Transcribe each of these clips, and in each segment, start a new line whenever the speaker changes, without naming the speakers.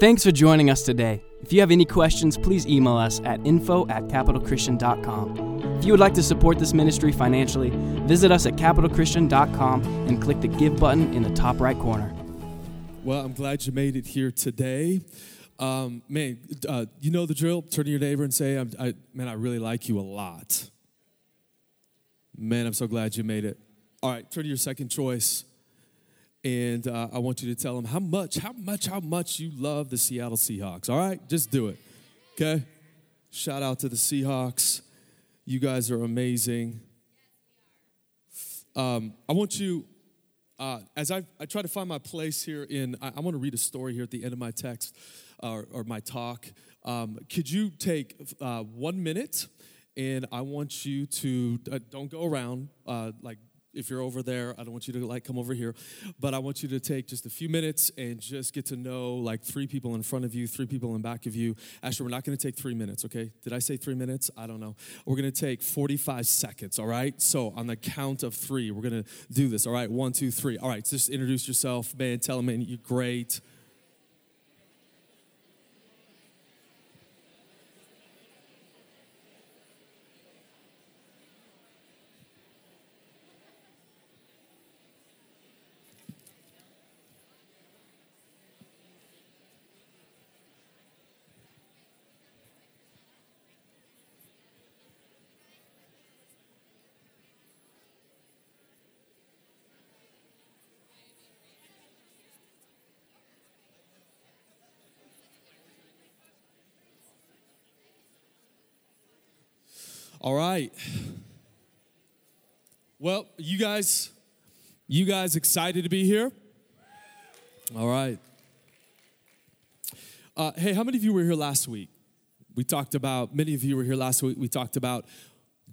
Thanks for joining us today. If you have any questions, please email us at info at capitalchristian.com. If you would like to support this ministry financially, visit us at capitalchristian.com and click the Give button in the top right corner.
Well, I'm glad you made it here today. Um, man, uh, you know the drill. Turn to your neighbor and say, I, Man, I really like you a lot. Man, I'm so glad you made it. All right, turn to your second choice. And uh, I want you to tell them how much, how much, how much you love the Seattle Seahawks. All right, just do it. Okay? Shout out to the Seahawks. You guys are amazing. Um, I want you, uh, as I, I try to find my place here in, I, I want to read a story here at the end of my text uh, or my talk. Um, could you take uh, one minute and I want you to, uh, don't go around uh, like if you're over there, I don't want you to like come over here, but I want you to take just a few minutes and just get to know like three people in front of you, three people in back of you. Actually, we're not going to take three minutes, okay? Did I say three minutes? I don't know. We're going to take 45 seconds, all right? So on the count of three, we're going to do this, all right? One, two, three. All right, just introduce yourself, man. Tell them, man, you're great. All right. Well, you guys, you guys excited to be here? All right. Uh, hey, how many of you were here last week? We talked about, many of you were here last week. We talked about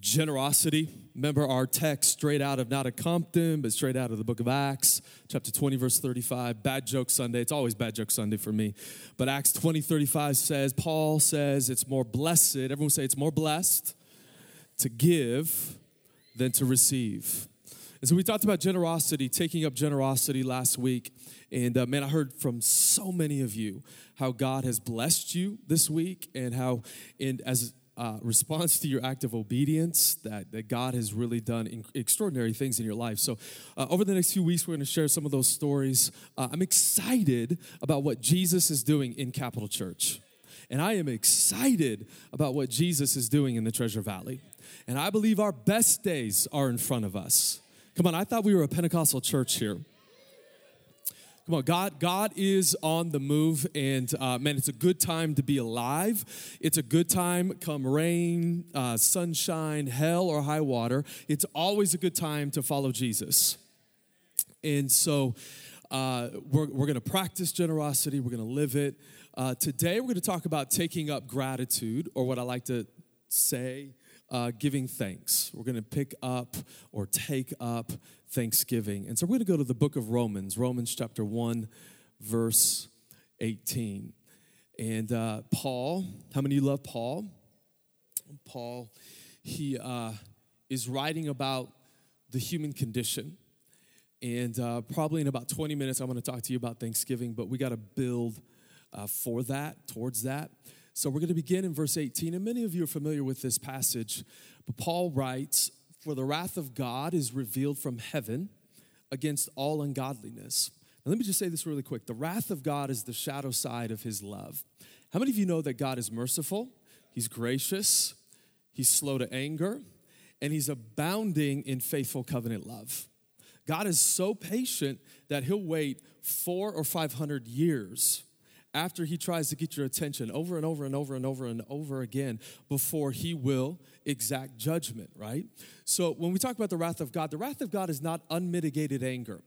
generosity. Remember our text straight out of not a Compton, but straight out of the book of Acts, chapter 20, verse 35. Bad joke Sunday. It's always bad joke Sunday for me. But Acts 20, 35 says, Paul says it's more blessed. Everyone say it's more blessed to give than to receive. And so we talked about generosity, taking up generosity last week. And uh, man, I heard from so many of you how God has blessed you this week and how, in, as uh, response to your act of obedience that, that God has really done in, extraordinary things in your life. So, uh, over the next few weeks, we're going to share some of those stories. Uh, I'm excited about what Jesus is doing in Capital Church. And I am excited about what Jesus is doing in the Treasure Valley. And I believe our best days are in front of us. Come on, I thought we were a Pentecostal church here. Come on, God, God is on the move, and uh, man, it's a good time to be alive. It's a good time, come rain, uh, sunshine, hell, or high water. It's always a good time to follow Jesus. And so, uh, we're, we're going to practice generosity. We're going to live it. Uh, today, we're going to talk about taking up gratitude, or what I like to say, uh, giving thanks. We're going to pick up or take up thanksgiving. And so we're going to go to the book of Romans, Romans chapter 1, verse 18. And uh, Paul, how many of you love Paul? Paul, he uh, is writing about the human condition. And uh, probably in about 20 minutes, I'm going to talk to you about Thanksgiving, but we got to build uh, for that, towards that. So we're going to begin in verse 18, and many of you are familiar with this passage, but Paul writes, For the wrath of God is revealed from heaven against all ungodliness. Now, let me just say this really quick. The wrath of God is the shadow side of his love. How many of you know that God is merciful? He's gracious, he's slow to anger, and he's abounding in faithful covenant love. God is so patient that he'll wait four or five hundred years after he tries to get your attention over and over and over and over and over again before he will exact judgment, right? So when we talk about the wrath of God, the wrath of God is not unmitigated anger.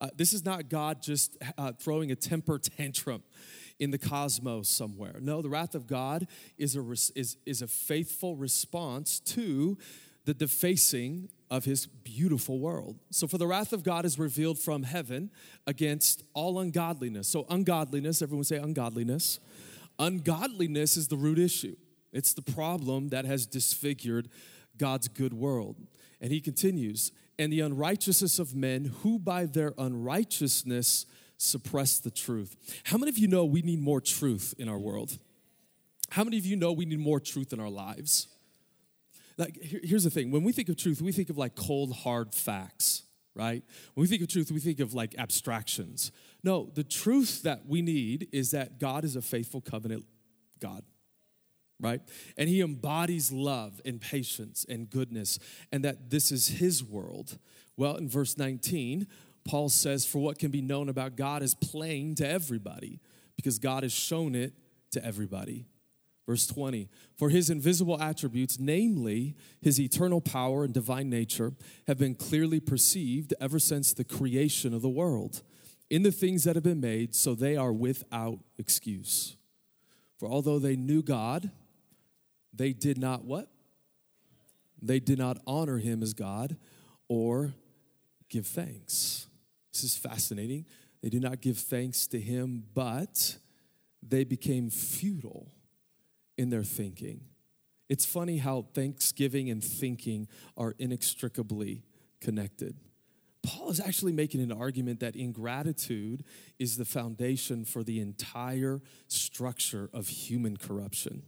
Uh, this is not God just uh, throwing a temper tantrum in the cosmos somewhere. No, the wrath of God is a, is, is a faithful response to the defacing of his beautiful world. So, for the wrath of God is revealed from heaven against all ungodliness. So, ungodliness, everyone say ungodliness. Ungodliness is the root issue, it's the problem that has disfigured God's good world. And he continues, and the unrighteousness of men who by their unrighteousness suppress the truth. How many of you know we need more truth in our world? How many of you know we need more truth in our lives? Like, here's the thing when we think of truth, we think of like cold, hard facts, right? When we think of truth, we think of like abstractions. No, the truth that we need is that God is a faithful covenant God right? And he embodies love and patience and goodness, and that this is his world. Well, in verse 19, Paul says, For what can be known about God is plain to everybody, because God has shown it to everybody. Verse 20, for his invisible attributes, namely his eternal power and divine nature, have been clearly perceived ever since the creation of the world in the things that have been made, so they are without excuse. For although they knew God, they did not what? They did not honor him as God or give thanks. This is fascinating. They did not give thanks to him, but they became futile in their thinking. It's funny how thanksgiving and thinking are inextricably connected. Paul is actually making an argument that ingratitude is the foundation for the entire structure of human corruption.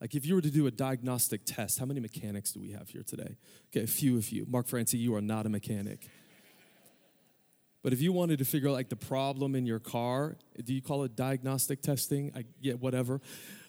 Like if you were to do a diagnostic test, how many mechanics do we have here today? Okay, a few of you. Mark Francie, you are not a mechanic. But if you wanted to figure out like the problem in your car, do you call it diagnostic testing? I, yeah, whatever.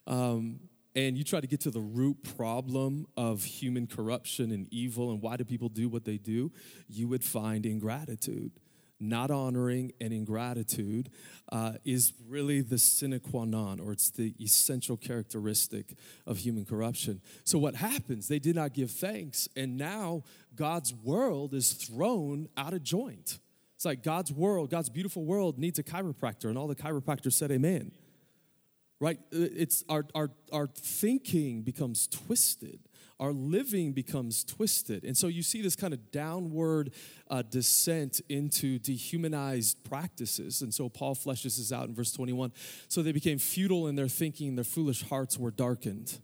Um, and you try to get to the root problem of human corruption and evil and why do people do what they do, you would find ingratitude not honoring and ingratitude uh, is really the sine qua non, or it's the essential characteristic of human corruption. So, what happens? They did not give thanks, and now God's world is thrown out of joint. It's like God's world, God's beautiful world needs a chiropractor, and all the chiropractors said amen. Right? It's our, our, our thinking becomes twisted our living becomes twisted. And so you see this kind of downward uh, descent into dehumanized practices. And so Paul fleshes this out in verse 21. So they became futile in their thinking, their foolish hearts were darkened.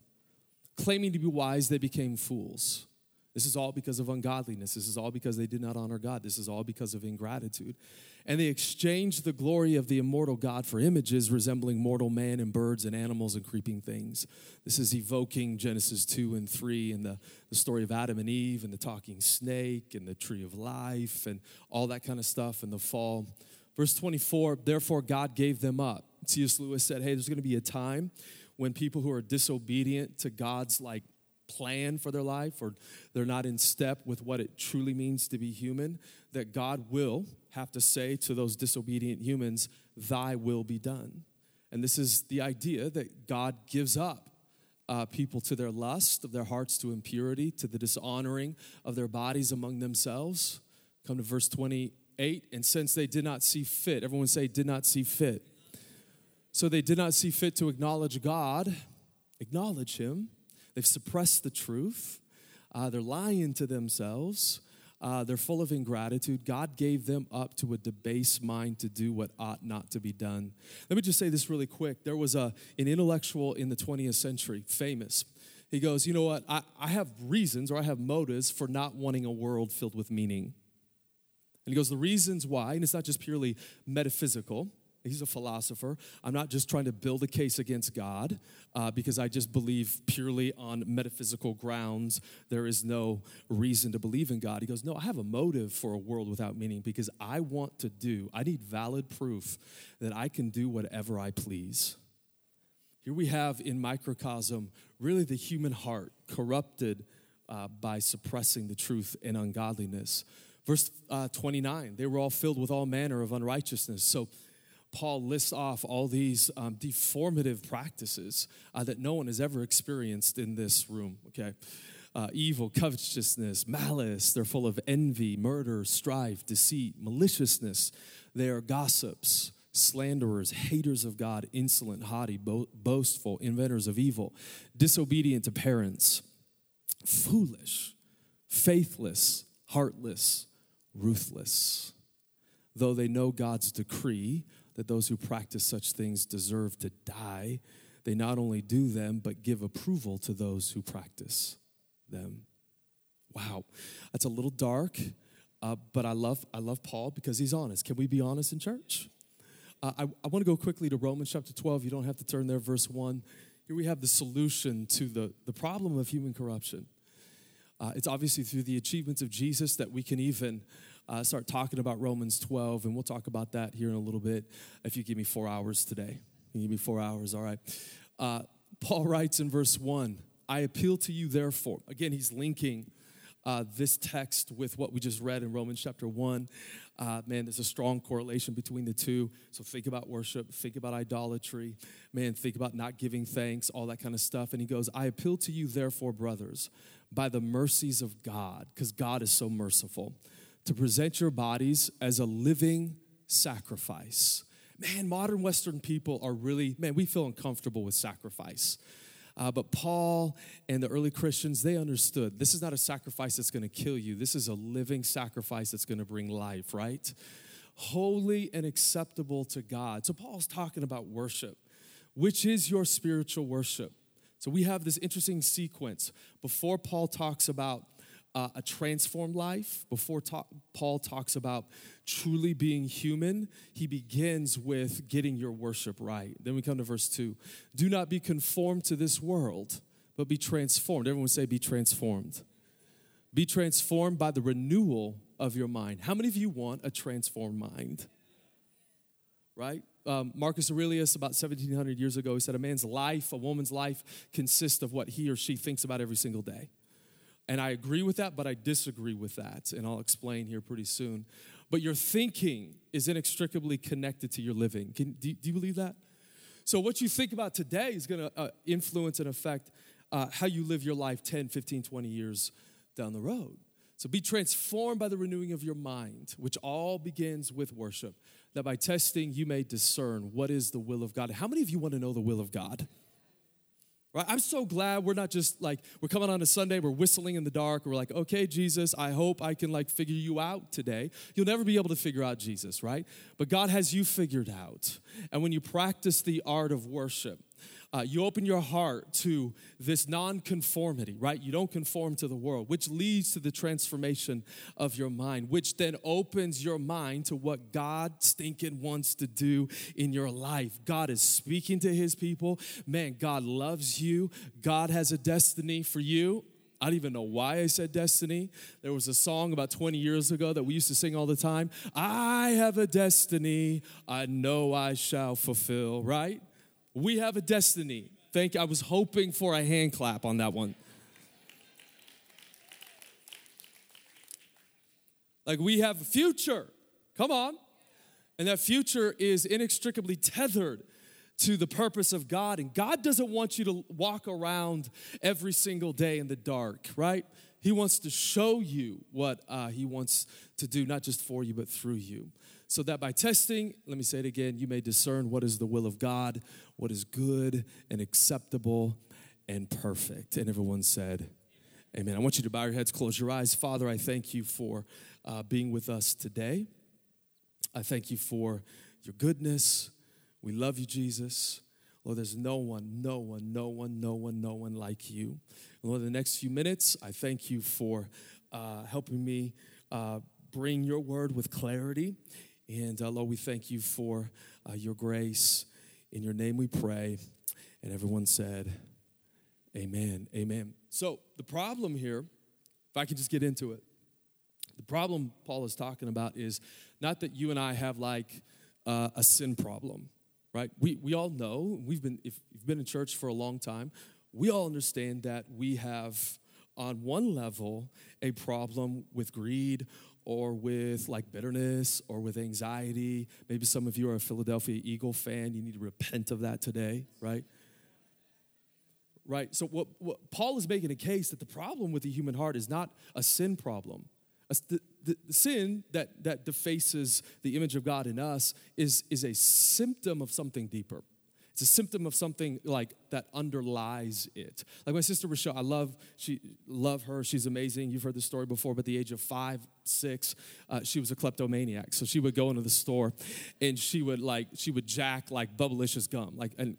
Claiming to be wise, they became fools. This is all because of ungodliness. This is all because they did not honor God. This is all because of ingratitude. And they exchanged the glory of the immortal God for images resembling mortal man and birds and animals and creeping things. This is evoking Genesis 2 and 3 and the, the story of Adam and Eve and the talking snake and the tree of life and all that kind of stuff and the fall. Verse 24, therefore God gave them up. C.S. Lewis said, hey, there's going to be a time when people who are disobedient to God's like plan for their life or they're not in step with what it truly means to be human, that God will have to say to those disobedient humans, Thy will be done. And this is the idea that God gives up uh, people to their lust, of their hearts to impurity, to the dishonoring of their bodies among themselves. Come to verse 28. And since they did not see fit, everyone say, did not see fit. So they did not see fit to acknowledge God, acknowledge Him. They've suppressed the truth. Uh, they're lying to themselves. Uh, they're full of ingratitude. God gave them up to a debased mind to do what ought not to be done. Let me just say this really quick. There was a, an intellectual in the 20th century, famous. He goes, You know what? I, I have reasons or I have motives for not wanting a world filled with meaning. And he goes, The reasons why, and it's not just purely metaphysical, He's a philosopher. I'm not just trying to build a case against God uh, because I just believe purely on metaphysical grounds. There is no reason to believe in God. He goes, No, I have a motive for a world without meaning because I want to do, I need valid proof that I can do whatever I please. Here we have in microcosm really the human heart corrupted uh, by suppressing the truth and ungodliness. Verse uh, 29, they were all filled with all manner of unrighteousness. So, Paul lists off all these um, deformative practices uh, that no one has ever experienced in this room, okay? Uh, evil, covetousness, malice. They're full of envy, murder, strife, deceit, maliciousness. They are gossips, slanderers, haters of God, insolent, haughty, bo- boastful, inventors of evil, disobedient to parents, foolish, faithless, heartless, ruthless. Though they know God's decree, that those who practice such things deserve to die, they not only do them, but give approval to those who practice them. Wow, that's a little dark, uh, but I love, I love Paul because he's honest. Can we be honest in church? Uh, I, I want to go quickly to Romans chapter 12. You don't have to turn there, verse 1. Here we have the solution to the, the problem of human corruption. Uh, it's obviously through the achievements of Jesus that we can even uh, start talking about Romans 12, and we'll talk about that here in a little bit if you give me four hours today. You give me four hours, all right. Uh, Paul writes in verse 1 I appeal to you, therefore. Again, he's linking uh, this text with what we just read in Romans chapter 1. Uh, man, there's a strong correlation between the two. So think about worship, think about idolatry, man, think about not giving thanks, all that kind of stuff. And he goes, I appeal to you, therefore, brothers, by the mercies of God, because God is so merciful, to present your bodies as a living sacrifice. Man, modern Western people are really, man, we feel uncomfortable with sacrifice. Uh, but Paul and the early Christians, they understood this is not a sacrifice that's going to kill you. This is a living sacrifice that's going to bring life, right? Holy and acceptable to God. So Paul's talking about worship. Which is your spiritual worship? So we have this interesting sequence. Before Paul talks about uh, a transformed life, before Paul talks about truly being human, he begins with getting your worship right. Then we come to verse 2. Do not be conformed to this world, but be transformed. Everyone say, be transformed. Be transformed by the renewal of your mind. How many of you want a transformed mind? Right? Um, Marcus Aurelius, about 1700 years ago, he said, A man's life, a woman's life, consists of what he or she thinks about every single day. And I agree with that, but I disagree with that. And I'll explain here pretty soon. But your thinking is inextricably connected to your living. Can, do, do you believe that? So, what you think about today is going to uh, influence and affect uh, how you live your life 10, 15, 20 years down the road. So, be transformed by the renewing of your mind, which all begins with worship, that by testing you may discern what is the will of God. How many of you want to know the will of God? Right? I'm so glad we're not just like, we're coming on a Sunday, we're whistling in the dark, we're like, okay, Jesus, I hope I can like figure you out today. You'll never be able to figure out Jesus, right? But God has you figured out. And when you practice the art of worship, uh, you open your heart to this nonconformity, right? You don't conform to the world, which leads to the transformation of your mind, which then opens your mind to what God stinking wants to do in your life. God is speaking to his people. Man, God loves you. God has a destiny for you. I don't even know why I said destiny. There was a song about 20 years ago that we used to sing all the time. I have a destiny I know I shall fulfill, right? We have a destiny. Thank you. I was hoping for a hand clap on that one. Like we have a future. Come on. And that future is inextricably tethered to the purpose of God. And God doesn't want you to walk around every single day in the dark, right? He wants to show you what uh, He wants to do, not just for you, but through you so that by testing, let me say it again, you may discern what is the will of God, what is good and acceptable and perfect. And everyone said, Amen. I want you to bow your heads, close your eyes. Father, I thank you for uh, being with us today. I thank you for your goodness. We love you, Jesus. Lord, there's no one, no one, no one, no one, no one like you. Lord, the next few minutes, I thank you for uh, helping me uh, bring your word with clarity and uh, Lord, we thank you for uh, your grace. In your name we pray. And everyone said, Amen. Amen. So the problem here, if I can just get into it, the problem Paul is talking about is not that you and I have like uh, a sin problem, right? We, we all know, we've been, if you've been in church for a long time, we all understand that we have, on one level, a problem with greed or with like bitterness or with anxiety. Maybe some of you are a Philadelphia Eagle fan. You need to repent of that today, right? Right. So what, what Paul is making a case that the problem with the human heart is not a sin problem. A, the, the, the sin that, that defaces the image of God in us is, is a symptom of something deeper. It's a symptom of something like that underlies it. Like my sister Rochelle, I love she love her. She's amazing. You've heard the story before. But at the age of five, six, uh, she was a kleptomaniac. So she would go into the store, and she would like she would jack like Bubblicious gum, like and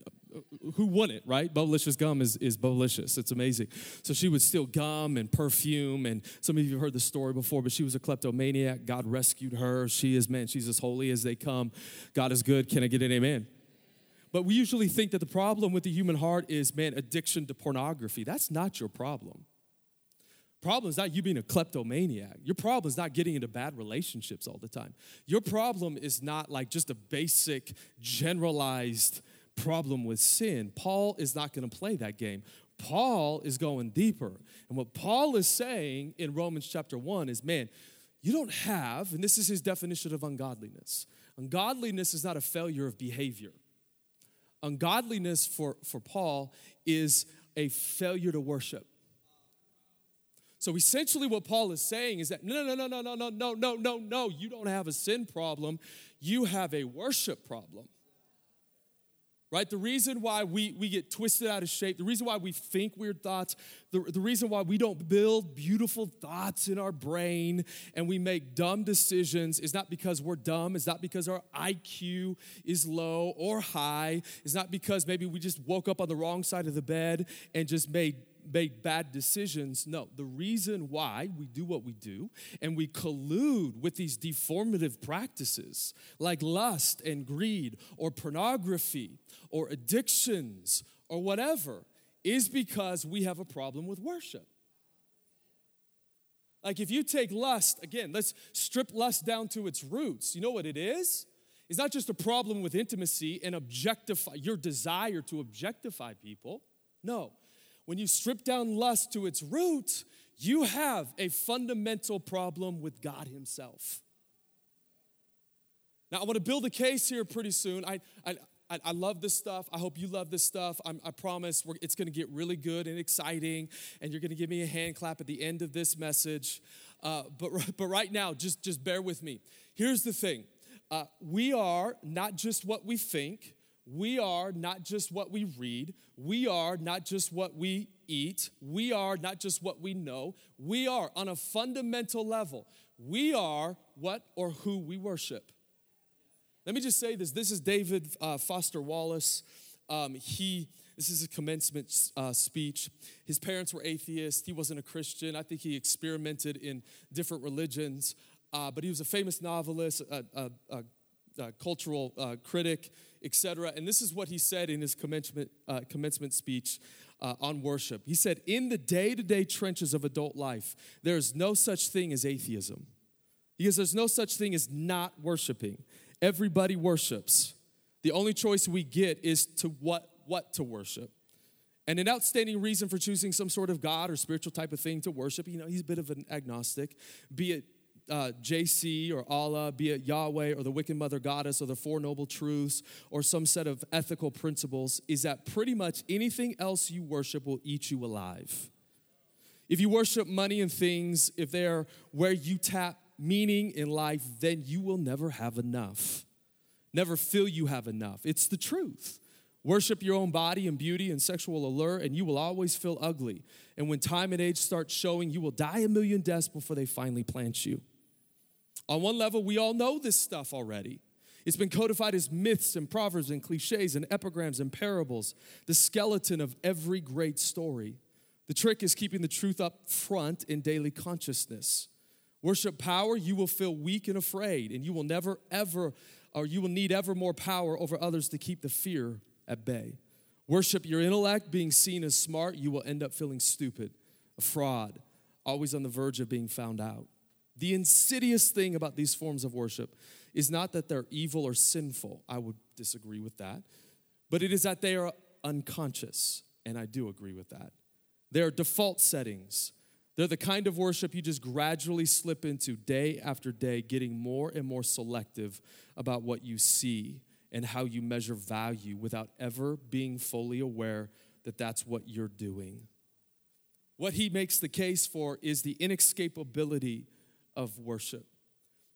who wouldn't, right? Bubblicious gum is, is Bubblicious. It's amazing. So she would steal gum and perfume. And some of you have heard the story before, but she was a kleptomaniac. God rescued her. She is, man, she's as holy as they come. God is good. Can I get an amen? But we usually think that the problem with the human heart is, man, addiction to pornography. That's not your problem. Problem is not you being a kleptomaniac. Your problem is not getting into bad relationships all the time. Your problem is not like just a basic, generalized problem with sin. Paul is not going to play that game. Paul is going deeper. And what Paul is saying in Romans chapter 1 is man, you don't have, and this is his definition of ungodliness. Ungodliness is not a failure of behavior. Ungodliness for, for Paul is a failure to worship. So essentially, what Paul is saying is that no, no, no, no, no, no, no, no, no, no, you don't have a sin problem, you have a worship problem right? The reason why we, we get twisted out of shape, the reason why we think weird thoughts, the, the reason why we don't build beautiful thoughts in our brain and we make dumb decisions is not because we're dumb, it's not because our IQ is low or high, it's not because maybe we just woke up on the wrong side of the bed and just made made bad decisions. No, the reason why we do what we do and we collude with these deformative practices like lust and greed or pornography or addictions or whatever is because we have a problem with worship. Like if you take lust, again, let's strip lust down to its roots. You know what it is? It's not just a problem with intimacy and objectify your desire to objectify people. No, when you strip down lust to its root, you have a fundamental problem with God Himself. Now, I want to build a case here pretty soon. I, I, I, love this stuff. I hope you love this stuff. I'm, i promise it's going to get really good and exciting, and you're going to give me a hand clap at the end of this message. Uh, but, but right now, just, just bear with me. Here's the thing uh, we are not just what we think, we are not just what we read, we are not just what we eat, we are not just what we know, we are on a fundamental level. We are what or who we worship. Let me just say this this is David uh, Foster Wallace. Um, he this is a commencement uh, speech. His parents were atheists. He wasn't a Christian. I think he experimented in different religions. Uh, but he was a famous novelist, a, a, a, a cultural uh, critic etc. And this is what he said in his commencement, uh, commencement speech uh, on worship. He said, In the day to day trenches of adult life, there is no such thing as atheism. Because there's no such thing as not worshiping. Everybody worships. The only choice we get is to what, what to worship. And an outstanding reason for choosing some sort of God or spiritual type of thing to worship, you know, he's a bit of an agnostic, be it uh, JC or Allah, be it Yahweh or the wicked Mother Goddess or the Four Noble Truths or some set of ethical principles, is that pretty much anything else you worship will eat you alive. If you worship money and things, if they're where you tap meaning in life, then you will never have enough. Never feel you have enough. It's the truth. Worship your own body and beauty and sexual allure, and you will always feel ugly. And when time and age start showing, you will die a million deaths before they finally plant you. On one level, we all know this stuff already. It's been codified as myths and proverbs and cliches and epigrams and parables, the skeleton of every great story. The trick is keeping the truth up front in daily consciousness. Worship power, you will feel weak and afraid, and you will never, ever, or you will need ever more power over others to keep the fear at bay. Worship your intellect, being seen as smart, you will end up feeling stupid, a fraud, always on the verge of being found out. The insidious thing about these forms of worship is not that they're evil or sinful. I would disagree with that. But it is that they are unconscious. And I do agree with that. They're default settings. They're the kind of worship you just gradually slip into day after day, getting more and more selective about what you see and how you measure value without ever being fully aware that that's what you're doing. What he makes the case for is the inescapability of worship.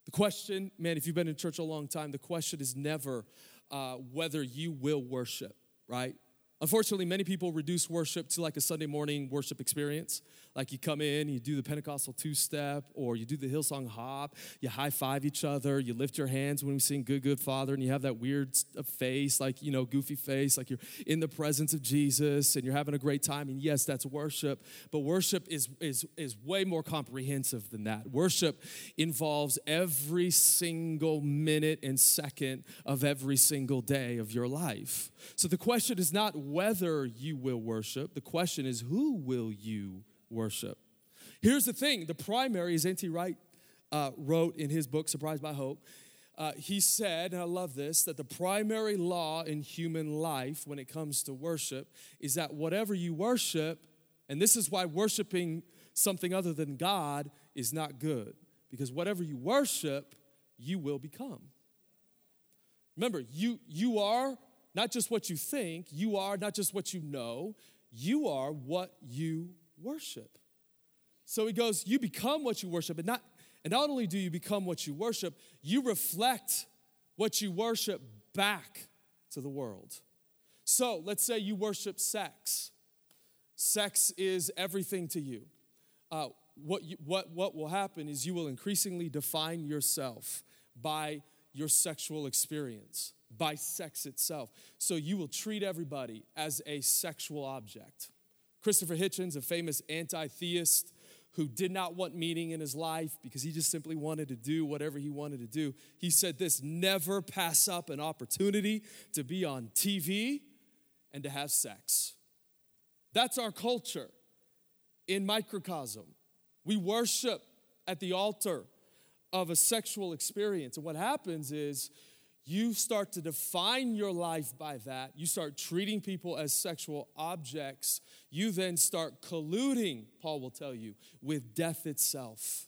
The question, man, if you've been in church a long time, the question is never uh, whether you will worship, right? Unfortunately, many people reduce worship to like a Sunday morning worship experience. Like you come in, you do the Pentecostal two step, or you do the Hillsong hop, you high five each other, you lift your hands when we sing Good, Good Father, and you have that weird face, like, you know, goofy face, like you're in the presence of Jesus and you're having a great time. And yes, that's worship, but worship is, is, is way more comprehensive than that. Worship involves every single minute and second of every single day of your life. So the question is not whether you will worship, the question is who will you worship. Here's the thing the primary, as N.T. Wright uh, wrote in his book, Surprised by Hope, uh, he said, and I love this, that the primary law in human life when it comes to worship is that whatever you worship, and this is why worshiping something other than God is not good, because whatever you worship, you will become. Remember, you, you are not just what you think, you are not just what you know, you are what you worship. So he goes, You become what you worship. And not, and not only do you become what you worship, you reflect what you worship back to the world. So let's say you worship sex. Sex is everything to you. Uh, what, you, what, what will happen is you will increasingly define yourself by your sexual experience, by sex itself. So you will treat everybody as a sexual object. Christopher Hitchens, a famous anti theist who did not want meaning in his life because he just simply wanted to do whatever he wanted to do, he said this never pass up an opportunity to be on TV and to have sex. That's our culture in microcosm. We worship at the altar of a sexual experience. And what happens is you start to define your life by that. You start treating people as sexual objects. You then start colluding, Paul will tell you, with death itself.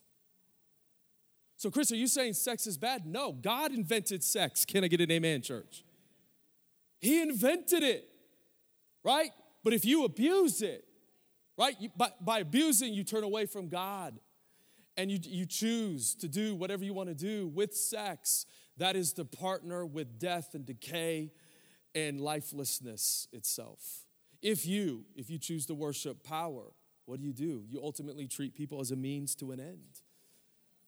So, Chris, are you saying sex is bad? No, God invented sex. Can I get an amen, church? He invented it, right? But if you abuse it, right, you, by, by abusing, you turn away from God and you, you choose to do whatever you want to do with sex that is to partner with death and decay and lifelessness itself. If you, if you choose to worship power, what do you do? You ultimately treat people as a means to an end.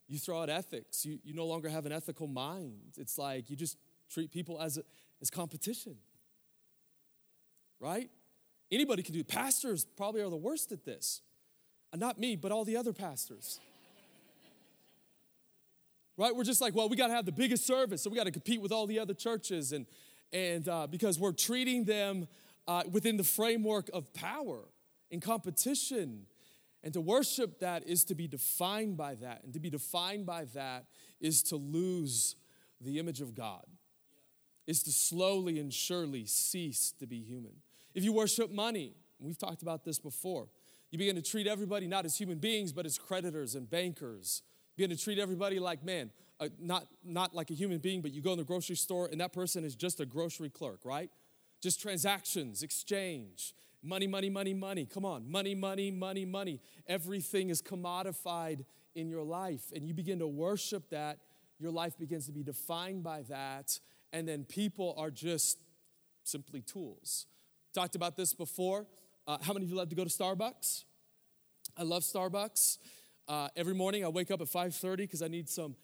You throw out ethics. You, you no longer have an ethical mind. It's like you just treat people as, a, as competition. Right? Anybody can do it. Pastors probably are the worst at this. Uh, not me, but all the other pastors right? We're just like, well, we got to have the biggest service, so we got to compete with all the other churches, and and uh, because we're treating them uh, within the framework of power in competition. And to worship that is to be defined by that. And to be defined by that is to lose the image of God, is to slowly and surely cease to be human. If you worship money, we've talked about this before, you begin to treat everybody not as human beings, but as creditors and bankers begin to treat everybody like, man, uh, not, not like a human being, but you go in the grocery store and that person is just a grocery clerk, right? Just transactions, exchange, money, money, money, money. Come on, money, money, money, money. Everything is commodified in your life, and you begin to worship that. Your life begins to be defined by that, and then people are just simply tools. Talked about this before. Uh, how many of you love to go to Starbucks? I love Starbucks. Uh, every morning I wake up at 5:30 because I need some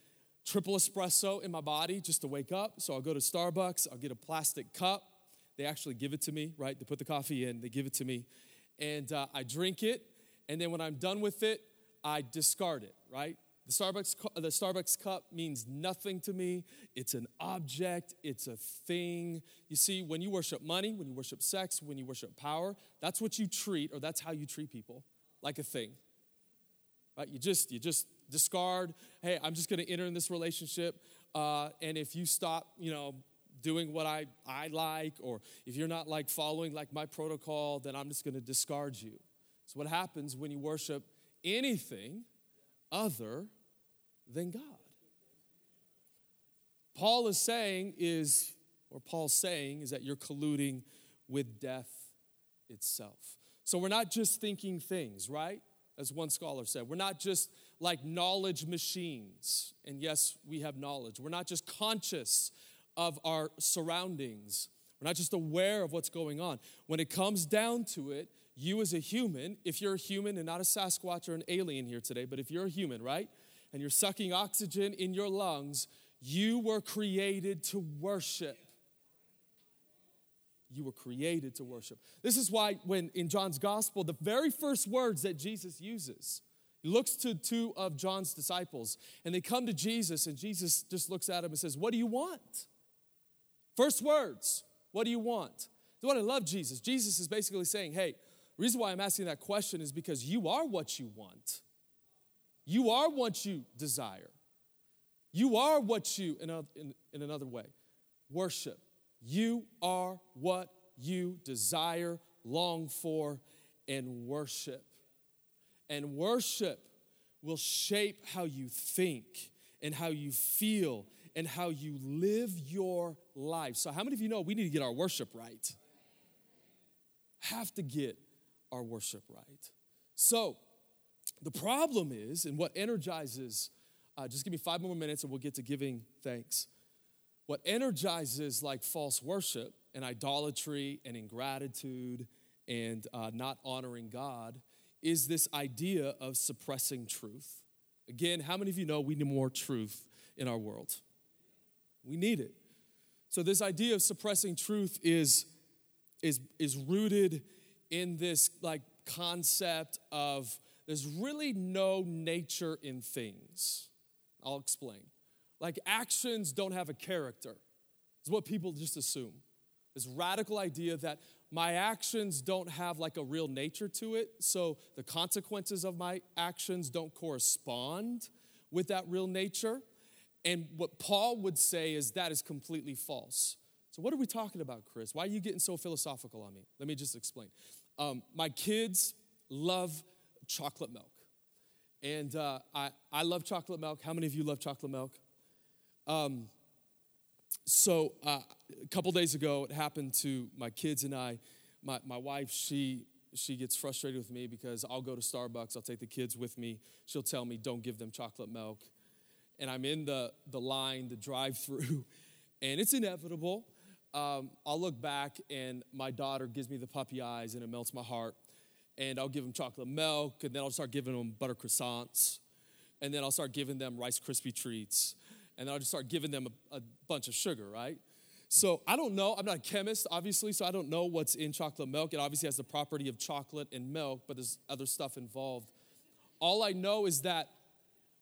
triple espresso in my body just to wake up. So I'll go to Starbucks. I'll get a plastic cup. They actually give it to me, right? They put the coffee in. They give it to me, and uh, I drink it. And then when I'm done with it, I discard it, right? The Starbucks, the Starbucks cup means nothing to me. It's an object, it's a thing. You see, when you worship money, when you worship sex, when you worship power, that's what you treat, or that's how you treat people, like a thing. Right? You just you just discard. Hey, I'm just going to enter in this relationship, uh, and if you stop, you know, doing what I I like, or if you're not like following like my protocol, then I'm just going to discard you. So what happens when you worship anything other than God? Paul is saying is, or Paul's saying is that you're colluding with death itself. So we're not just thinking things, right? As one scholar said. We're not just like knowledge machines. And yes, we have knowledge. We're not just conscious of our surroundings. We're not just aware of what's going on. When it comes down to it, you as a human, if you're a human and not a Sasquatch or an alien here today, but if you're a human, right? And you're sucking oxygen in your lungs, you were created to worship. You were created to worship. This is why, when in John's gospel, the very first words that Jesus uses, he looks to two of John's disciples, and they come to Jesus, and Jesus just looks at him and says, What do you want? First words, what do you want? That's what I love Jesus. Jesus is basically saying, Hey, reason why I'm asking that question is because you are what you want. You are what you desire. You are what you, in, in, in another way, worship. You are what you desire, long for, and worship. And worship will shape how you think and how you feel and how you live your life. So, how many of you know we need to get our worship right? Have to get our worship right. So, the problem is, and what energizes, uh, just give me five more minutes and we'll get to giving thanks. What energizes like false worship and idolatry and ingratitude and uh, not honoring God is this idea of suppressing truth. Again, how many of you know we need more truth in our world? We need it. So, this idea of suppressing truth is, is, is rooted in this like concept of there's really no nature in things. I'll explain. Like actions don't have a character, is what people just assume. This radical idea that my actions don't have like a real nature to it, so the consequences of my actions don't correspond with that real nature. And what Paul would say is that is completely false. So, what are we talking about, Chris? Why are you getting so philosophical on me? Let me just explain. Um, my kids love chocolate milk. And uh, I, I love chocolate milk. How many of you love chocolate milk? Um, so uh, a couple days ago, it happened to my kids and I. My, my wife, she she gets frustrated with me because I'll go to Starbucks, I'll take the kids with me. She'll tell me, don't give them chocolate milk. And I'm in the, the line, the drive through, and it's inevitable. Um, I'll look back, and my daughter gives me the puppy eyes, and it melts my heart. And I'll give them chocolate milk, and then I'll start giving them butter croissants, and then I'll start giving them Rice Krispie treats and I'll just start giving them a, a bunch of sugar, right? So I don't know. I'm not a chemist, obviously, so I don't know what's in chocolate milk. It obviously has the property of chocolate and milk, but there's other stuff involved. All I know is that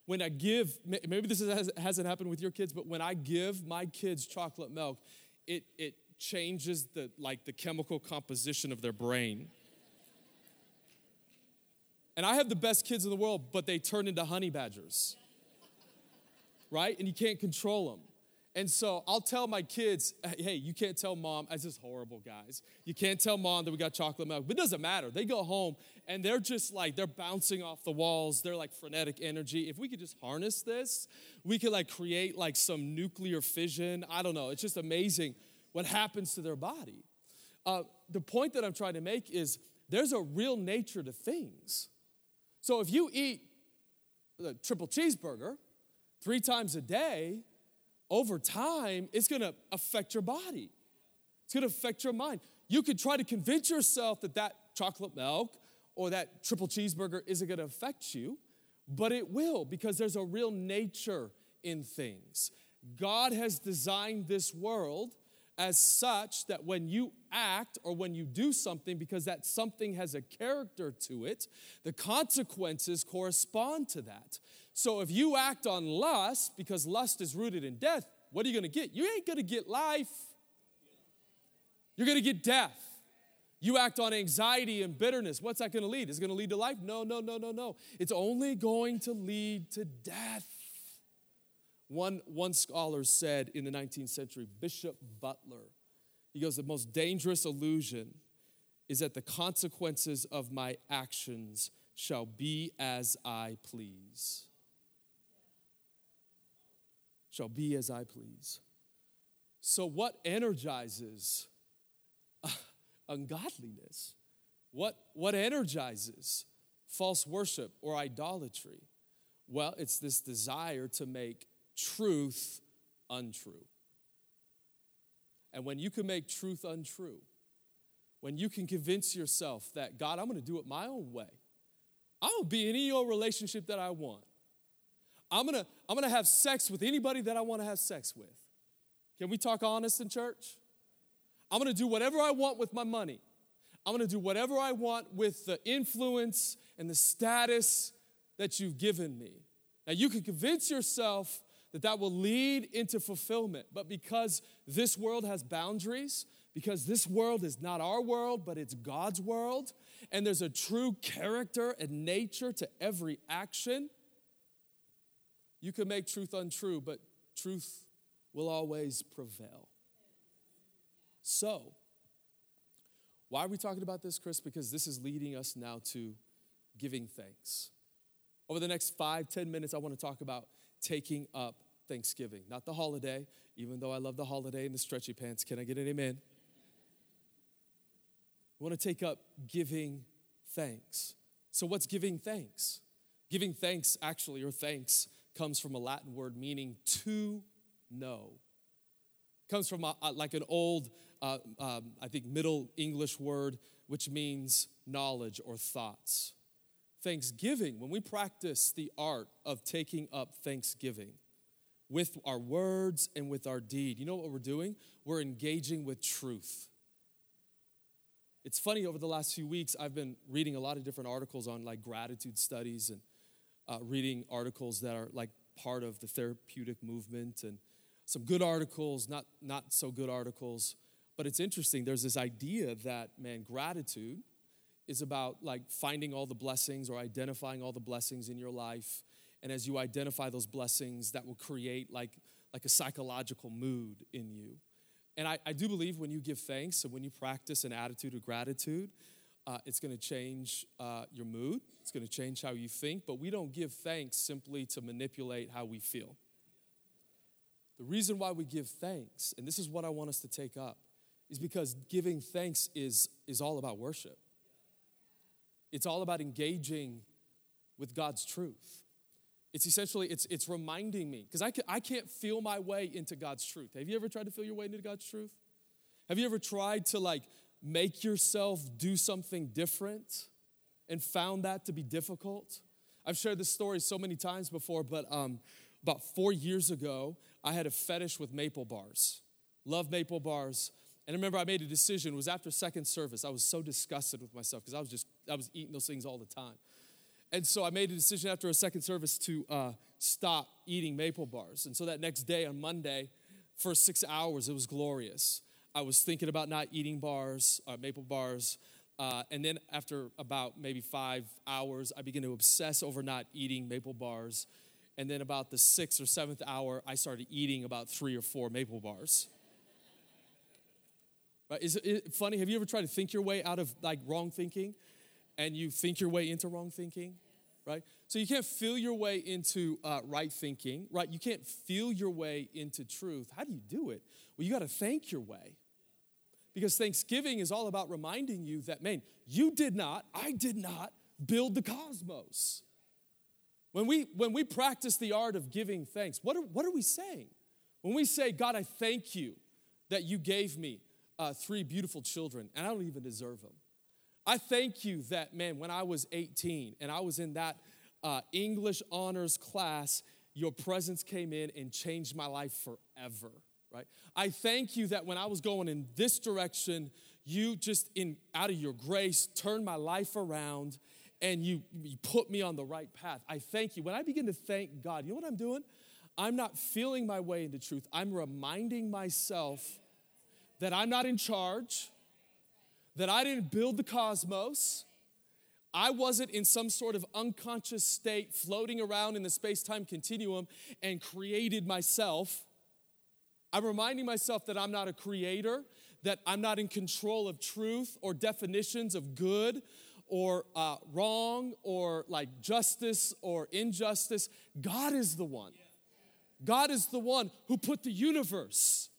when I give, maybe this hasn't happened with your kids, but when I give my kids chocolate milk, it, it changes the like the chemical composition of their brain. And I have the best kids in the world, but they turn into honey badgers right? And you can't control them. And so I'll tell my kids, hey, you can't tell mom, as just horrible, guys. You can't tell mom that we got chocolate milk. But it doesn't matter. They go home and they're just like, they're bouncing off the walls. They're like frenetic energy. If we could just harness this, we could like create like some nuclear fission. I don't know. It's just amazing what happens to their body. Uh, the point that I'm trying to make is there's a real nature to things. So if you eat a triple cheeseburger, three times a day, over time, it's gonna affect your body. It's gonna affect your mind. You could try to convince yourself that that chocolate milk or that triple cheeseburger isn't gonna affect you, but it will because there's a real nature in things. God has designed this world as such that when you act or when you do something, because that something has a character to it, the consequences correspond to that. So if you act on lust, because lust is rooted in death, what are you gonna get? You ain't gonna get life, you're gonna get death. You act on anxiety and bitterness. What's that gonna lead? Is it gonna lead to life? No, no, no, no, no. It's only going to lead to death. One, one scholar said in the 19th century, Bishop Butler, he goes, The most dangerous illusion is that the consequences of my actions shall be as I please shall be as I please. So, what energizes uh, ungodliness? What, what energizes false worship or idolatry? Well, it's this desire to make truth untrue. And when you can make truth untrue, when you can convince yourself that, God, I'm gonna do it my own way, I'm gonna be in any old relationship that I want. I'm gonna, I'm gonna have sex with anybody that I wanna have sex with. Can we talk honest in church? I'm gonna do whatever I want with my money. I'm gonna do whatever I want with the influence and the status that you've given me. Now, you can convince yourself that that will lead into fulfillment, but because this world has boundaries, because this world is not our world, but it's God's world, and there's a true character and nature to every action, you can make truth untrue, but truth will always prevail. So, why are we talking about this, Chris? Because this is leading us now to giving thanks. Over the next five, ten minutes, I want to talk about taking up Thanksgiving. Not the holiday, even though I love the holiday and the stretchy pants. Can I get an amen? We want to take up giving thanks. So, what's giving thanks? Giving thanks, actually, or thanks, comes from a Latin word meaning to know. Comes from a, like an old, uh, um, I think, Middle English word, which means knowledge or thoughts. Thanksgiving, when we practice the art of taking up thanksgiving with our words and with our deed, you know what we're doing? We're engaging with truth. It's funny, over the last few weeks, I've been reading a lot of different articles on like gratitude studies and uh, reading articles that are like part of the therapeutic movement and some good articles, not, not so good articles. But it's interesting, there's this idea that, man, gratitude is about like finding all the blessings or identifying all the blessings in your life. And as you identify those blessings, that will create like, like a psychological mood in you. And I, I do believe when you give thanks and when you practice an attitude of gratitude, uh, it's going to change uh, your mood. It's going to change how you think. But we don't give thanks simply to manipulate how we feel. The reason why we give thanks, and this is what I want us to take up, is because giving thanks is, is all about worship. It's all about engaging with God's truth. It's essentially, it's, it's reminding me, because I, can, I can't feel my way into God's truth. Have you ever tried to feel your way into God's truth? Have you ever tried to like make yourself do something different and found that to be difficult? I've shared this story so many times before, but um, about four years ago, I had a fetish with maple bars. Love maple bars. And I remember I made a decision. It was after second service. I was so disgusted with myself because I was just I was eating those things all the time. And so I made a decision after a second service to uh, stop eating maple bars. And so that next day on Monday, for six hours, it was glorious. I was thinking about not eating bars, uh, maple bars. Uh, and then after about maybe five hours, I began to obsess over not eating maple bars. And then about the sixth or seventh hour, I started eating about three or four maple bars. Right? Is it funny? Have you ever tried to think your way out of like wrong thinking and you think your way into wrong thinking? Right? So you can't feel your way into uh, right thinking, right? You can't feel your way into truth. How do you do it? Well, you got to thank your way. Because Thanksgiving is all about reminding you that, man, you did not, I did not build the cosmos. When we, when we practice the art of giving thanks, what are, what are we saying? When we say, God, I thank you that you gave me uh, three beautiful children, and I don't even deserve them. I thank you that, man, when I was 18 and I was in that uh, English honors class, your presence came in and changed my life forever, right? I thank you that when I was going in this direction, you just, in out of your grace, turned my life around and you, you put me on the right path. I thank you. When I begin to thank God, you know what I'm doing? I'm not feeling my way into truth. I'm reminding myself that I'm not in charge, that I didn't build the cosmos. I wasn't in some sort of unconscious state floating around in the space time continuum and created myself. I'm reminding myself that I'm not a creator, that I'm not in control of truth or definitions of good or uh, wrong or like justice or injustice. God is the one. God is the one who put the universe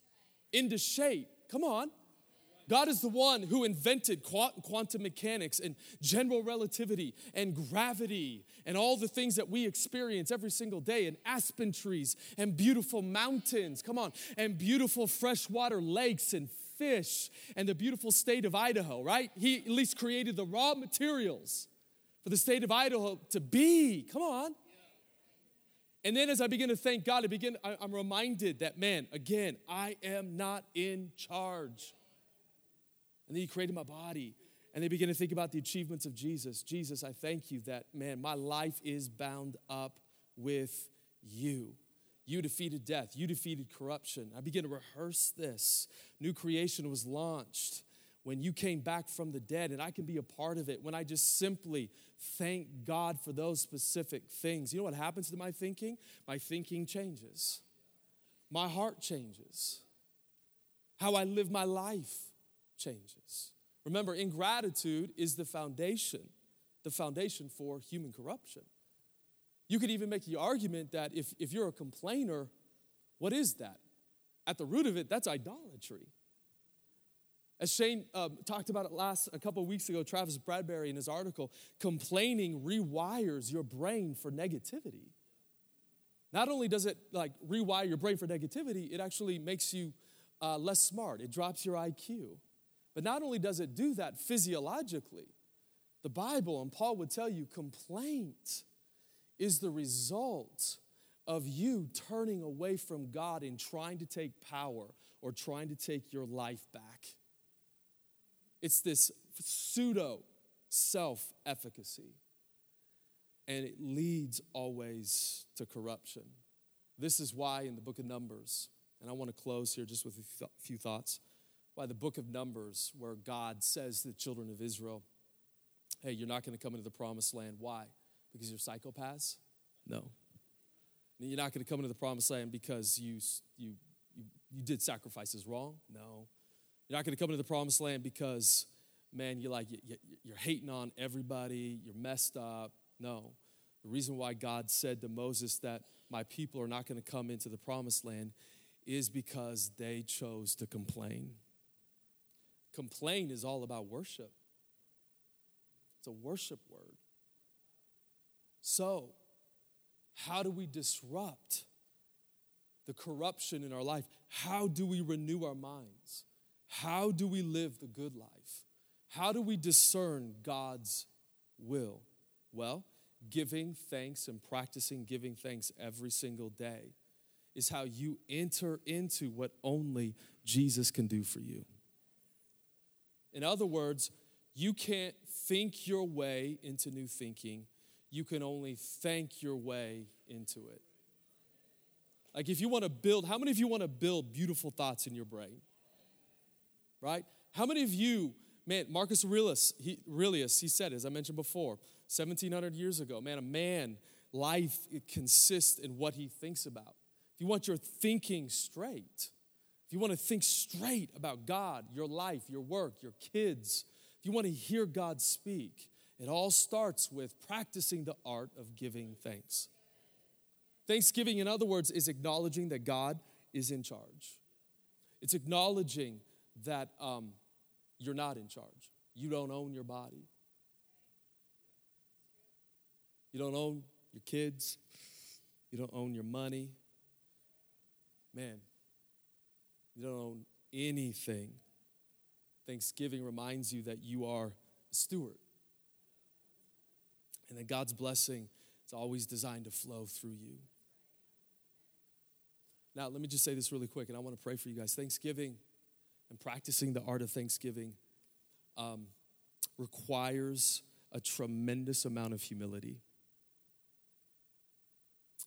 into shape. Come on. God is the one who invented quantum mechanics and general relativity and gravity and all the things that we experience every single day and aspen trees and beautiful mountains, come on, and beautiful freshwater lakes and fish and the beautiful state of Idaho, right? He at least created the raw materials for the state of Idaho to be. Come on. And then as I begin to thank God, I begin, I'm reminded that, man, again, I am not in charge. And then He created my body. And they begin to think about the achievements of Jesus. Jesus, I thank you that, man, my life is bound up with you. You defeated death. You defeated corruption. I begin to rehearse this. New creation was launched when you came back from the dead, and I can be a part of it when I just simply thank God for those specific things. You know what happens to my thinking? My thinking changes, my heart changes, how I live my life changes. Remember, ingratitude is the foundation, the foundation for human corruption. You could even make the argument that if, if you're a complainer, what is that? At the root of it, that's idolatry. As Shane um, talked about it last a couple weeks ago, Travis Bradberry in his article, complaining rewires your brain for negativity. Not only does it like rewire your brain for negativity, it actually makes you uh, less smart. It drops your IQ. But not only does it do that physiologically, the Bible and Paul would tell you complaint is the result of you turning away from God and trying to take power or trying to take your life back. It's this pseudo self efficacy, and it leads always to corruption. This is why in the book of Numbers, and I want to close here just with a few thoughts, why the book of Numbers, where God says to the children of Israel, hey, you're not going to come into the promised land. Why? Because you're psychopaths? No. You're not going to come into the promised land because you, you, you, you did sacrifices wrong? No. You're not going to come into the promised land because, man, you're like, you're hating on everybody, you're messed up. No. The reason why God said to Moses that my people are not going to come into the promised land is because they chose to complain. Complain is all about worship, it's a worship word. So, how do we disrupt the corruption in our life? How do we renew our minds? How do we live the good life? How do we discern God's will? Well, giving thanks and practicing giving thanks every single day is how you enter into what only Jesus can do for you. In other words, you can't think your way into new thinking you can only thank your way into it. Like if you want to build, how many of you want to build beautiful thoughts in your brain? Right? How many of you, man, Marcus Aurelius, he, Aurelius, he said, as I mentioned before, 1700 years ago, man, a man, life it consists in what he thinks about. If you want your thinking straight, if you want to think straight about God, your life, your work, your kids, if you want to hear God speak, it all starts with practicing the art of giving thanks. Thanksgiving, in other words, is acknowledging that God is in charge. It's acknowledging that um, you're not in charge. You don't own your body. You don't own your kids. You don't own your money. Man, you don't own anything. Thanksgiving reminds you that you are a steward. And that God's blessing is always designed to flow through you. Now, let me just say this really quick, and I want to pray for you guys. Thanksgiving and practicing the art of Thanksgiving um, requires a tremendous amount of humility.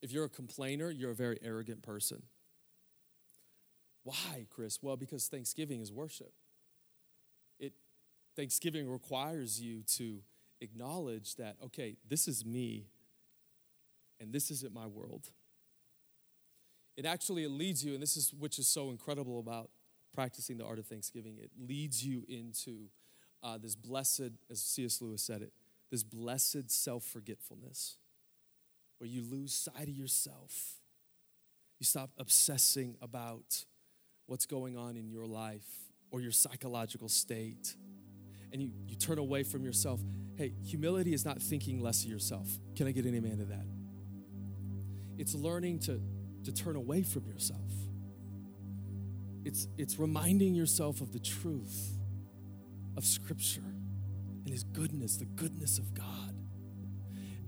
If you're a complainer, you're a very arrogant person. Why, Chris? Well, because Thanksgiving is worship. It Thanksgiving requires you to acknowledge that, okay, this is me and this isn't my world. It actually it leads you, and this is which is so incredible about practicing the art of thanksgiving, it leads you into uh, this blessed, as C.S. Lewis said it, this blessed self forgetfulness where you lose sight of yourself. You stop obsessing about what's going on in your life or your psychological state and you, you turn away from yourself. Hey, humility is not thinking less of yourself. Can I get an amen to that? It's learning to, to turn away from yourself. It's, it's reminding yourself of the truth of Scripture and His goodness, the goodness of God.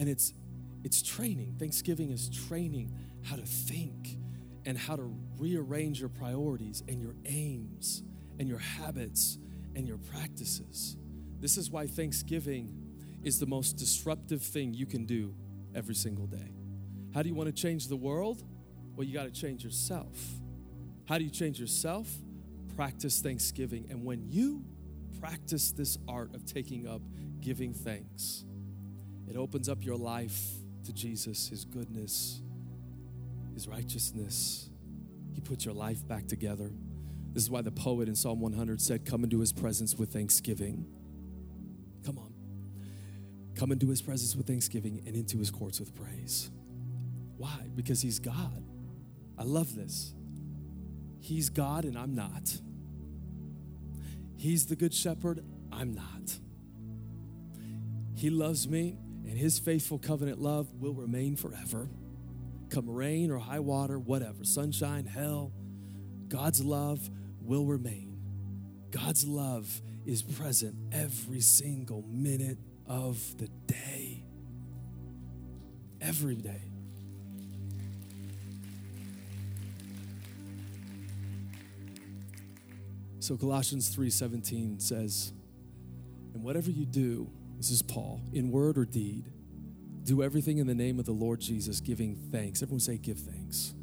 And it's, it's training. Thanksgiving is training how to think and how to rearrange your priorities and your aims and your habits and your practices. This is why Thanksgiving is the most disruptive thing you can do every single day. How do you want to change the world? Well, you got to change yourself. How do you change yourself? Practice Thanksgiving. And when you practice this art of taking up giving thanks, it opens up your life to Jesus, His goodness, His righteousness. He puts your life back together. This is why the poet in Psalm 100 said, Come into his presence with thanksgiving. Come on. Come into his presence with thanksgiving and into his courts with praise. Why? Because he's God. I love this. He's God and I'm not. He's the good shepherd, I'm not. He loves me and his faithful covenant love will remain forever. Come rain or high water, whatever, sunshine, hell, God's love will remain. God's love is present every single minute of the day. Every day. So Colossians 3:17 says, "And whatever you do, this is Paul, in word or deed, do everything in the name of the Lord Jesus, giving thanks." Everyone say give thanks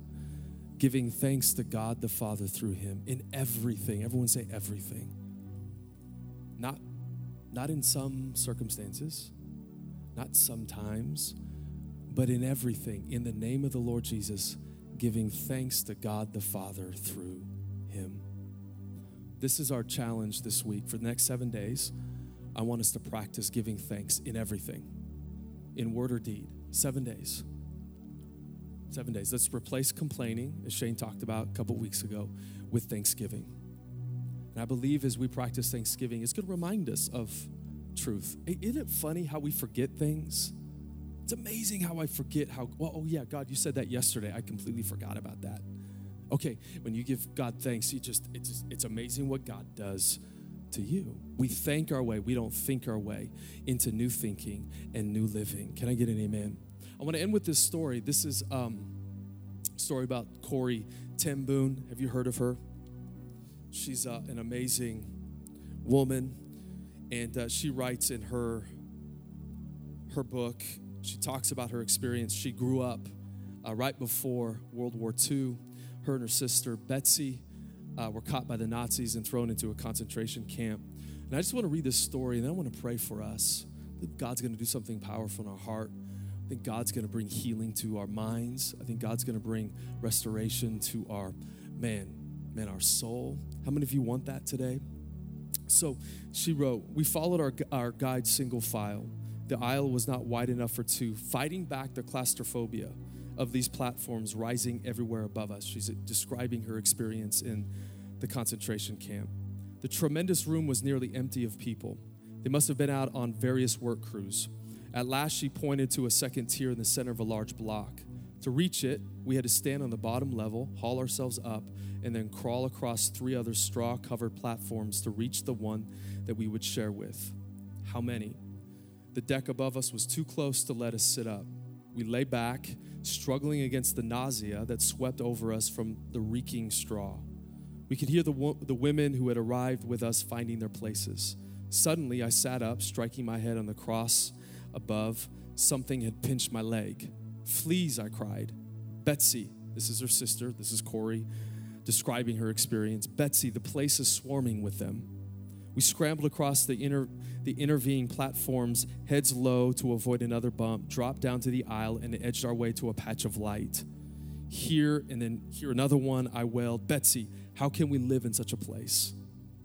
giving thanks to God the Father through him in everything. Everyone say everything. Not, not in some circumstances, not sometimes, but in everything, in the name of the Lord Jesus, giving thanks to God the Father through him. This is our challenge this week. For the next seven days, I want us to practice giving thanks in everything, in word or deed. Seven days. Seven days. Let's replace complaining, as Shane talked about a couple weeks ago, with thanksgiving. And I believe as we practice thanksgiving, it's going to remind us of truth. Isn't it funny how we forget things? It's amazing how I forget how, well, oh yeah, God, you said that yesterday. I completely forgot about that. Okay, when you give God thanks, you just, it's, just, it's amazing what God does to you. We thank our way, we don't think our way into new thinking and new living. Can I get an amen? I want to end with this story. This is um, story about Corrie ten Boom. Have you heard of her? She's uh, an amazing woman, and uh, she writes in her her book. She talks about her experience. She grew up uh, right before World War II. Her and her sister Betsie uh, were caught by the Nazis and thrown into a concentration camp. And I just want to read this story, and I want to pray for us. God's going to do something powerful in our heart. I think God's going to bring healing to our minds. I think God's going to bring restoration to our man, man, our soul. How many of you want that today? So she wrote, We followed our, our guide single file. The aisle was not wide enough for two, fighting back the claustrophobia of these platforms rising everywhere above us. She's describing her experience in the concentration camp. The tremendous room was nearly empty of people. They must have been out on various work crews. At last, she pointed to a second tier in the center of a large block. To reach it, we had to stand on the bottom level, haul ourselves up, and then crawl across three other straw covered platforms to reach the one that we would share with. How many? The deck above us was too close to let us sit up. We lay back, struggling against the nausea that swept over us from the reeking straw. We could hear the, the women who had arrived with us finding their places. Suddenly, I sat up, striking my head on the cross above, something had pinched my leg. Fleas, I cried. Betsie, this is her sister, this is Corrie, describing her experience. Betsie, the place is swarming with them. We scrambled across the, inter, the intervening platforms, heads low to avoid another bump, dropped down to the aisle, and edged our way to a patch of light. Here and then here another one, I wailed, Betsie, how can we live in such a place?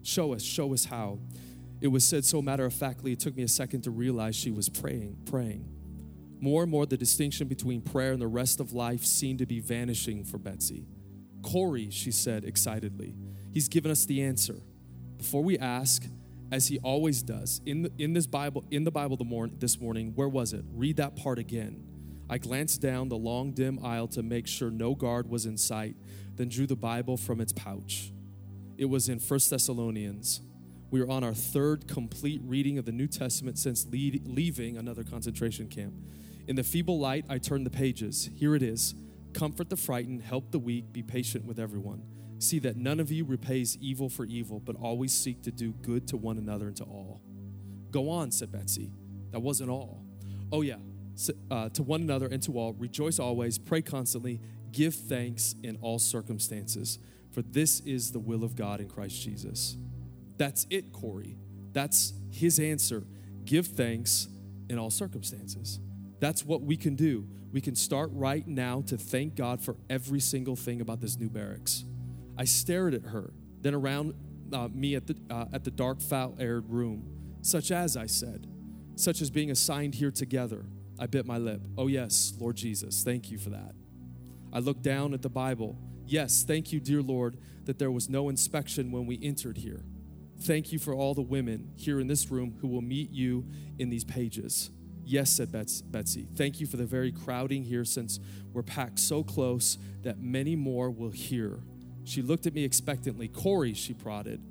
Show us, show us how. It was said so matter of factly, it took me a second to realize she was praying, praying. More and more, the distinction between prayer and the rest of life seemed to be vanishing for Betsie. Corrie, she said excitedly, he's given us the answer. before we ask, as he always does, in, the, in this Bible, in the Bible the morning, this morning, where was it? Read that part again. I glanced down the long, dim aisle to make sure no guard was in sight, then drew the Bible from its pouch. It was in First Thessalonians. We are on our third complete reading of the New Testament since lead, leaving another concentration camp. In the feeble light, I turned the pages. Here it is Comfort the frightened, help the weak, be patient with everyone. See that none of you repays evil for evil, but always seek to do good to one another and to all. Go on, said Betsie. That wasn't all. Oh, yeah. Uh, to one another and to all, rejoice always, pray constantly, give thanks in all circumstances, for this is the will of God in Christ Jesus. That's it, Corrie. That's his answer. Give thanks in all circumstances. That's what we can do. We can start right now to thank God for every single thing about this new barracks. I stared at her, then around uh, me at the, uh, at the dark, foul aired room, such as I said, such as being assigned here together. I bit my lip. Oh, yes, Lord Jesus, thank you for that. I looked down at the Bible. Yes, thank you, dear Lord, that there was no inspection when we entered here. Thank you for all the women here in this room who will meet you in these pages. Yes, said Betsie. Thank you for the very crowding here since we're packed so close that many more will hear. She looked at me expectantly. Corrie, she prodded.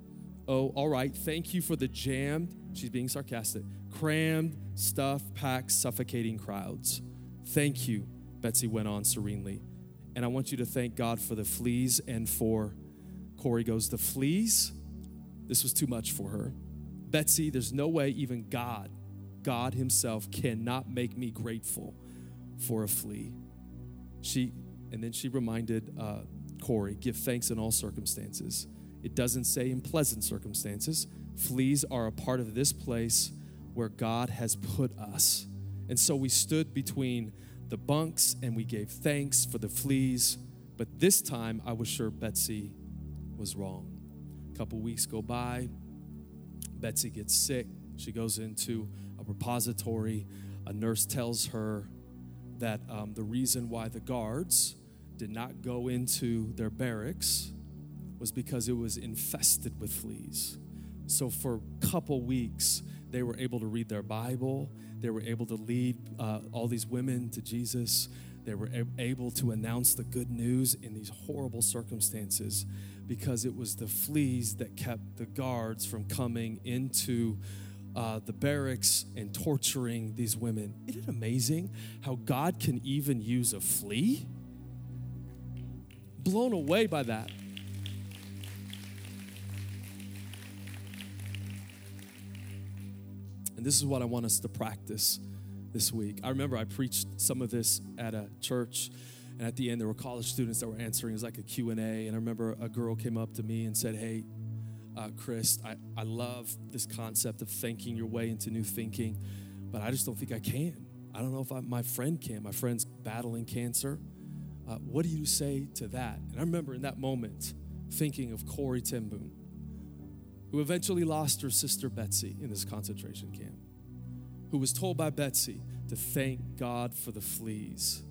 Oh, all right. Thank you for the jammed, she's being sarcastic, crammed, stuffed, packed, suffocating crowds. Thank you, Betsie went on serenely. And I want you to thank God for the fleas and for, Corrie goes, the fleas? This was too much for her. Betsie, there's no way even God, God Himself, cannot make me grateful for a flea. She, and then she reminded uh, Corrie, give thanks in all circumstances. It doesn't say in pleasant circumstances. Fleas are a part of this place where God has put us. And so we stood between the bunks and we gave thanks for the fleas. But this time I was sure Betsie was wrong. A couple weeks go by. Betsie gets sick. She goes into a repository. A nurse tells her that um, the reason why the guards did not go into their barracks was because it was infested with fleas. So for a couple weeks, they were able to read their Bible. They were able to lead uh, all these women to Jesus. They were able to announce the good news in these horrible circumstances because it was the fleas that kept the guards from coming into uh, the barracks and torturing these women. Isn't it amazing how God can even use a flea? Blown away by that. And this is what I want us to practice this week. I remember I preached some of this at a church and at the end there were college students that were answering. It was like a q&a and i remember a girl came up to me and said hey uh, chris I, I love this concept of thinking your way into new thinking but i just don't think i can. I don't know if I, my friend can. My friend's battling cancer. Uh, what do you say to that? And i remember in that moment thinking of corrie ten Boom, who eventually lost her sister betsie in this concentration camp who was told by betsie to thank god for the fleas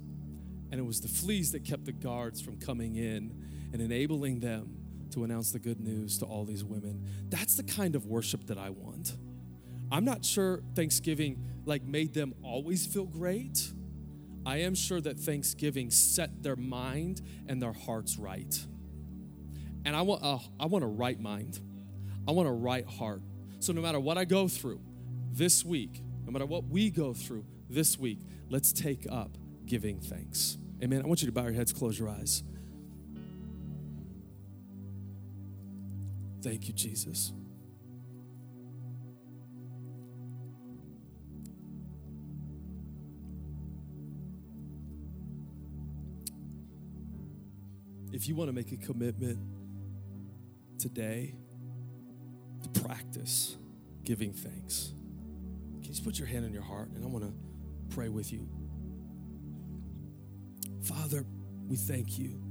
and it was the fleas that kept the guards from coming in and enabling them to announce the good news to all these women. That's the kind of worship that I want. I'm not sure Thanksgiving like made them always feel great. I am sure that Thanksgiving set their mind and their hearts right. And I want a, I want a right mind. I want a right heart. So no matter what I go through this week, no matter what we go through this week, let's take up giving thanks. Amen. I want you to bow your heads, close your eyes. Thank you, Jesus. If you want to make a commitment today to practice giving thanks, can you just put your hand on your heart and I want to pray with you. Father, we thank you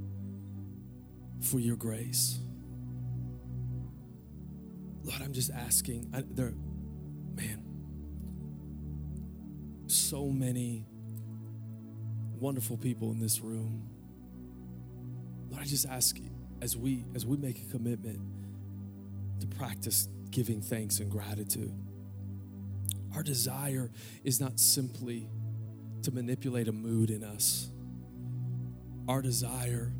for your grace. Lord, I'm just asking. I, there, man, so many wonderful people in this room. Lord, I just ask you, as we as we make a commitment to practice giving thanks and gratitude. Our desire is not simply to manipulate a mood in us. Our desire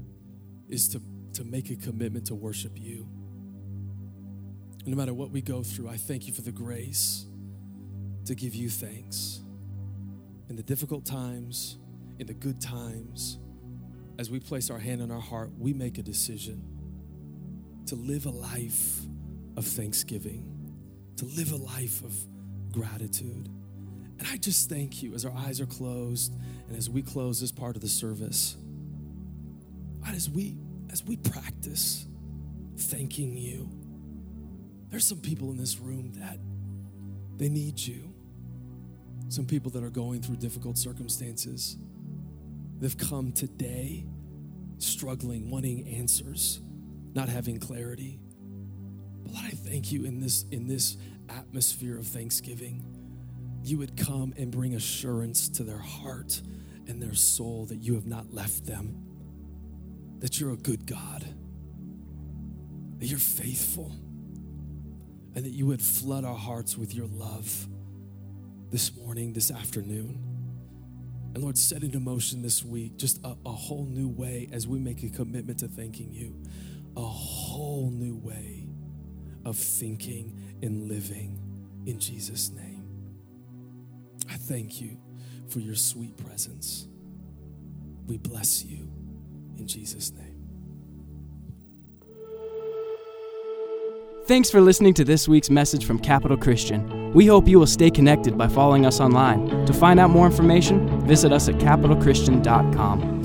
is to, to make a commitment to worship you. No matter what we go through, I thank you for the grace to give you thanks. In the difficult times, in the good times, as we place our hand on our heart, we make a decision to live a life of thanksgiving, to live a life of gratitude. And I just thank you as our eyes are closed and as we close this part of the service. God, as we as we practice thanking you, there's some people in this room that they need you. Some people that are going through difficult circumstances. They've come today struggling, wanting answers, not having clarity. Lord, I thank you in this in this atmosphere of thanksgiving. You would come and bring assurance to their heart and their soul that you have not left them, that you're a good God, that you're faithful, and that you would flood our hearts with your love this morning, this afternoon. And Lord, set into motion this week just a, a whole new way as we make a commitment to thanking you, a whole new way of thinking and living in Jesus' name. I thank you for your sweet presence. We bless you in Jesus' name.
Thanks for listening to this week's message from Capital Christian. We hope you will stay connected by following us online. To find out more information, visit us at capitalchristian.com.